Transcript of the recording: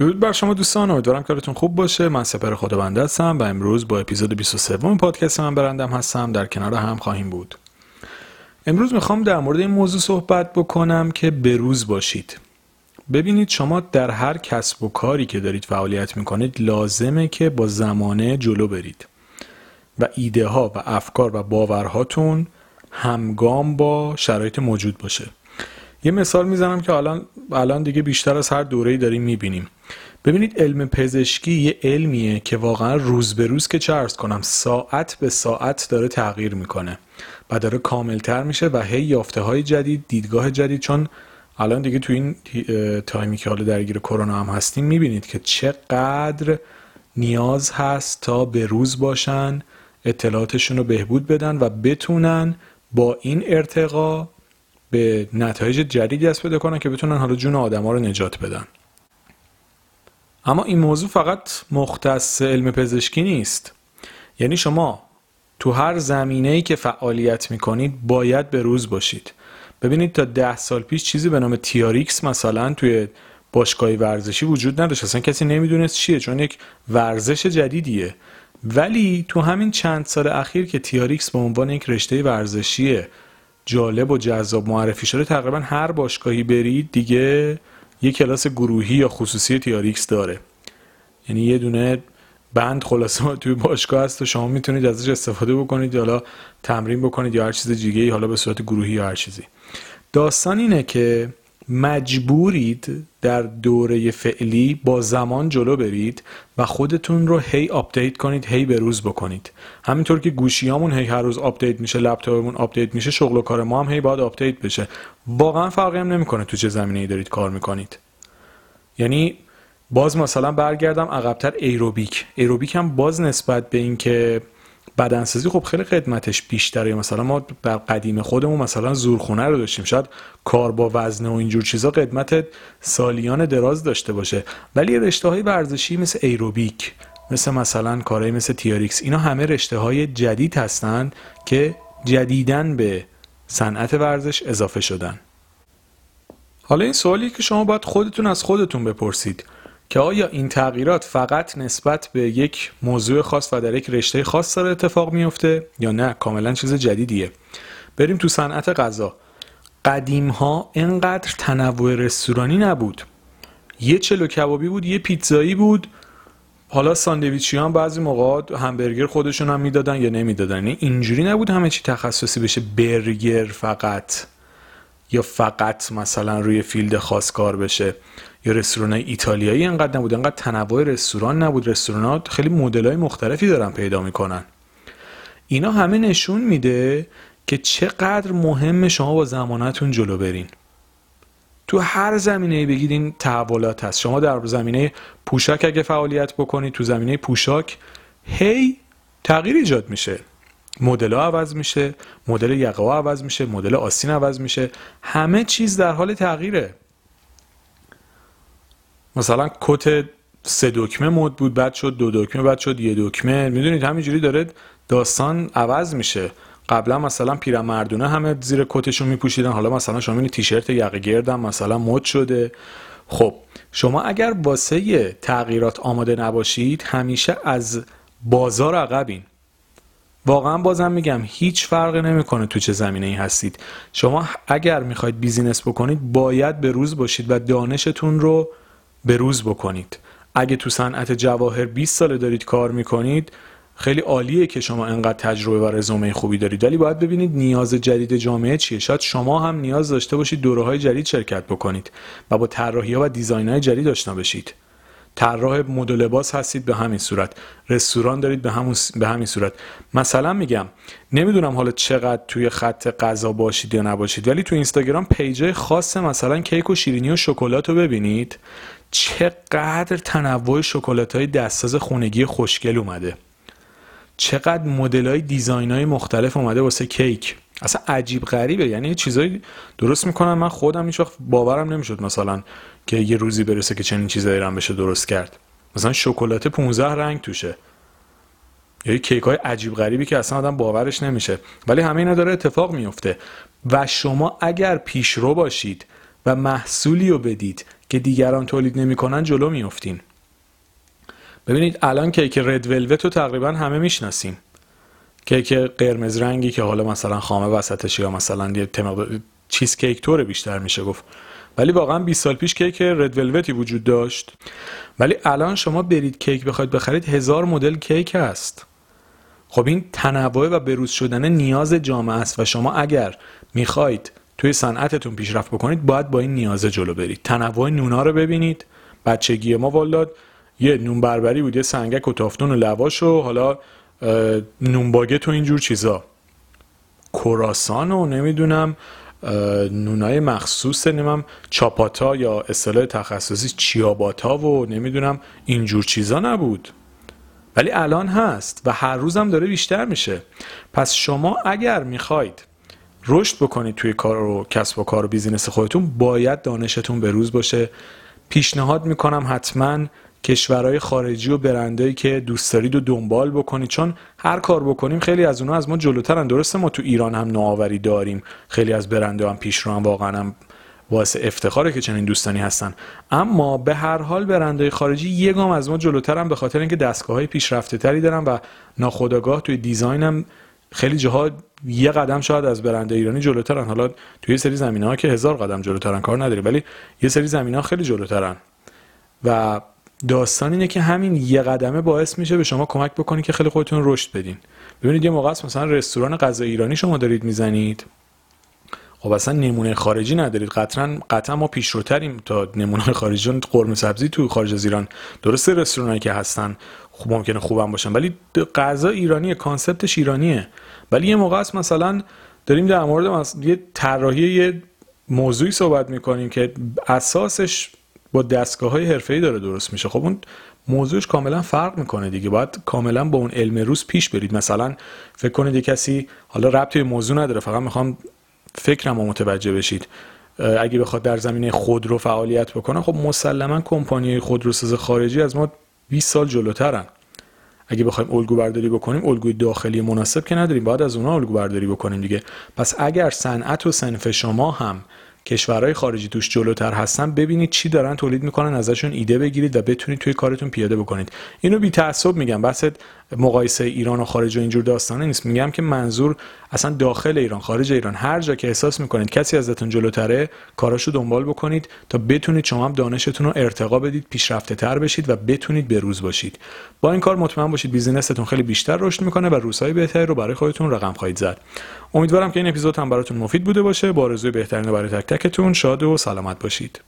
درود بر شما دوستان امیدوارم کارتون خوب باشه. من سپر خدابنده هستم و امروز با اپیزود 23 پادکست من برندم هستم. در کنار هم خواهیم بود. امروز می‌خوام در مورد این موضوع صحبت بکنم که بروز باشید. ببینید شما در هر کسب و کاری که دارید فعالیت می‌کنید لازمه که با زمانه جلو برید و ایده ها و افکار و باورهاتون همگام با شرایط موجود باشه. یه مثال می‌زنم که الان الان دیگه بیشتر از هر دوره‌ای داریم می‌بینیم. ببینید علم پزشکی یه علمیه که واقعا روز به روز که ارز کنم ساعت به ساعت داره تغییر می‌کنه و داره کاملتر میشه و هی یافته های جدید دیدگاه جدید چون الان دیگه تو این تایمی که حالا درگیر کرونا هم هستیم می‌بینید که چقدر نیاز هست تا به روز باشن اطلاعاتشون رو بهبود بدن و بتونن با این ارتقا به نتایج جدیدی دست پیدا کنن که بتونن حالا جون آدما رو نجات بدن. اما این موضوع فقط مختص علم پزشکی نیست. یعنی شما تو هر زمینه ای که فعالیت می‌کنید باید به روز باشید. ببینید تا ده سال پیش چیزی به نام تیاریکس مثلا توی باشگاه ورزشی وجود نداشت. اصلا کسی نمی‌دونست چیه چون یک ورزش جدیدیه. ولی تو همین چند سال اخیر که تیاریکس به عنوان یک رشته ورزشی جالب و جذاب معرفی شده تقریبا هر باشگاهی برید دیگه یه کلاس گروهی یا خصوصی تیاریکس داره. یعنی یه دونه بند خلاصه توی باشگاه هست و شما می‌تونید ازش استفاده بکنید حالا تمرین بکنید یا هر چیز دیگه حالا به صورت گروهی یا هر چیزی. داستان اینه که مجبورید در دوره فعلی با زمان جلو برید و خودتون رو هی update کنید هی به روز بکنید. همینطور که گوشیامون هی هر روز update میشه لپتاپمون update میشه شغل و کار ما هم هی باید update بشه. واقعا فرقی هم نمی‌کنه تو چه زمینه ای دارید کار می‌کنید. یعنی باز مثلا برگردم عقبتر ایروبیک. ایروبیک هم باز نسبت به اینکه بدنسازی خب خیلی قدمتش بیشتره. مثلا ما در قدیم خودمون مثلا زورخونه رو داشتیم. شاید کار با وزنه و اینجور چیزا قدمت سالیان دراز داشته باشه. ولی رشته های ورزشی مثل ایروبیک مثل مثلا کارهای مثل تیاریکس اینا همه رشته های جدید هستند که جدیدن به صنعت ورزش اضافه شدن. حالا این سوالی که شما باید خودتون از خودتون بپرسید. که آیا این تغییرات فقط نسبت به یک موضوع خاص و در یک رشته خاص داره اتفاق میفته یا نه؟ کاملا چیز جدیدیه. بریم تو صنعت غذا. قدیم ها انقدر تنوع رستورانی نبود. یه چلو کبابی بود یه پیتزایی بود. حالا ساندویچی هم بعضی موقع همبرگر خودشون هم می‌دادن یا نمی‌دادن. یعنی اینجوری نبود همه چی تخصصی بشه. برگر فقط. یا فقط مثلا روی فیلد خاص کار بشه؟ یا رستوران ایتالیایی انقدر نبود انقدر تنوع رستوران نبود؟ رستوران خیلی مدل های مختلفی دارن پیدا می‌کنن. اینا همه نشون میده که چقدر مهم شما با زمانتون جلو برین. تو هر زمینه بگید این تحولات هست. شما در زمینه پوشاک اگه فعالیت بکنید تو زمینه پوشاک هی تغییر ایجاد میشه. مدل عوض میشه مدل یقه ها عوض میشه مدل آستین عوض میشه همه چیز در حال تغییره. مثلا کت سه دکمه مد بود بعد شد دو دکمه بعد شد یه دکمه. می‌دونید همینجوری داره داستان عوض میشه. قبلا مثلا پیرمردونه همه زیر کتشون میپوشیدن حالا مثلا شما این تیشرت یقه گردم مثلا مد شده. خب شما اگر واسه تغییرات آماده نباشید همیشه از بازار عقبین واقعا بازم میگم هیچ فرقی نمی‌کنه تو چه زمینه ای هستید. شما اگر می‌خواید بیزینس بکنید باید به روز باشید و دانشتون رو به روز بکنید. اگه تو صنعت جواهر 20 ساله دارید کار می‌کنید خیلی عالیه که شما انقدر تجربه و رزومه خوبی دارید. ولی باید ببینید نیاز جدید جامعه چیه. شاید شما هم نیاز داشته باشید دوره های جدید شرکت بکنید و با طراحی و دیزاین های جدید آشنا بشید. طراح مد لباس هستید به همین صورت. رستوران دارید به همون به همین صورت. مثلا میگم نمی‌دونم حالا چقدر توی خط غذا باشید یا نباشید ولی تو اینستاگرام پیجای خاص مثلا کیک و شیرینی و شکلات رو ببینید چقدر تنوع شکلات های دستساز خونگی خوشگل اومده. چقدر مدل های دیزاین های مختلف اومده واسه کیک. اصلا عجیب غریبه. یعنی چیزایی درست می‌کنم من خودم هیچ باورم نمی‌شد مثلا که یه روزی برسه که چنین چیزایی هم بشه درست کرد. مثلا شکلات 15 رنگ توشه. یا کیک های عجیب غریبی که اصلا آدم باورش نمیشه. ولی همه اینا داره اتفاق میفته و شما اگر پیشرو باشید و محصولی رو بدید که دیگران تولید نمی‌کنن جلو میفتین ببینید الان کیک رد ولوت رو تقریبا همه می‌شناسیم. کیک قرمز رنگی که حالا مثلا خامه وسطش یا مثلا یه چیز کیک توره بیشتر میشه گفت. ولی واقعا 20 سال پیش کیک رد ولوتی وجود داشت. ولی الان شما برید کیک بخواید بخرید هزار مدل کیک هست. خب این تنوع و بروز شدن نیاز جامعه است و شما اگر می‌خواید توی صنعتتون پیشرفت بکنید باید با این نیازه جلو برید. تنوع نونا رو ببینید. بچگی ما والداد یه نون بربری بود یه سنگک و تافتون و لواش و حالا نون باگت و اینجور چیزا. کراسان و نمی‌دونم نونای مخصوص نمیم چاپاتا یا اصطلاح تخصصی چیاباتا و نمی‌دونم اینجور چیزا نبود. ولی الان هست و هر روزم داره بیشتر میشه. پس شما اگر می‌خواید رشد بکنید توی کار و کسب و کار و بیزینس خودتون باید دانشتون به روز باشه. پیشنهاد می‌کنم حتما کشورهای خارجی و برندهایی که دوست دارید و دنبال بکنید. چون هر کار بکنیم خیلی از اونها از ما جلوترن. درسته ما تو ایران هم نوآوری داریم. خیلی از برنده هم پیش رو هم واقعا هم باعث افتخاره که چنین دوستانی هستن. اما به هر حال برندهای خارجی یه گام از ما جلوترن به خاطر اینکه دستگاه های پیشرفته تری دارن و ناخودآگاه توی دیزاین هم خیلی جاها یه قدم شاید از برند ایرانی جلوترن. حالا توی سری زمینه ها که هزار قدم جلوترن کار نداری ولی یه سری زمینه ها خیلی جلوترن. و داستان اینه که همین یه قدمه باعث میشه به شما کمک بکنی که خیلی خودتون رشد بدین. ببینید یه موقع مثلا رستوران غذا ایرانی شما دارید می‌زنید. خب اصلا نمونه خارجی ندارید. قطعا قطعا ما پیشروتریم تا نمونه خارجی. قرمه سبزی تو خارج از ایران درسته رستورانایی که هستن خوب ممکنه خوبم باشن. ولی غذا ایرانیه کانسپتش ایرانیه. ولی یه موقع است مثلا داریم در مورد یه طراحی یه موضوعی صحبت می‌کنیم که اساسش با دستگاه های حرفه‌ای داره درست میشه. خب اون موضوعش کاملا فرق می‌کنه دیگه. باید کاملا با اون علم روز پیش برید. مثلا فکر کنید یه کسی حالا ربطی به موضوع نداره فقط می‌خوام فکرم رو متوجه بشید. اگه بخواد در زمینه خودرو فعالیت بکنه خب مسلما کمپانی خودروساز خارجی از ما 20 سال جلوترن. اگه بخوایم الگو برداری بکنیم الگوی داخلی مناسب که نداریم. باید از اونها الگو برداری بکنیم دیگه. پس اگر صنعت و صنف شما هم کشورهای خارجی توش جلوتر هستن ببینید چی دارن تولید می‌کنن ازشون ایده بگیرید و بتونید توی کارتون پیاده بکنید. اینو بی تعصب میگم بس مقایسه ایران و خارج و اینجور داستانه نیست. میگم که منظور اصلا داخل ایران خارج ایران هر جا که احساس می‌کنید کسی ازتون جلوتره کاراشو دنبال بکنید تا بتونید شما هم دانشتون رو ارتقا بدید پیشرفته تر بشید و بتونید به روز باشید. با این کار مطمئن باشید بیزینستون خیلی بیشتر رشد می‌کنه و روزهای بهتری رو برای خودتون رقم خواهید زد. امیدوارم که این اپیزود هم براتون مفید بوده باشه. با آرزوی بهترین برای تک تکتون شاد و سلامت باشید.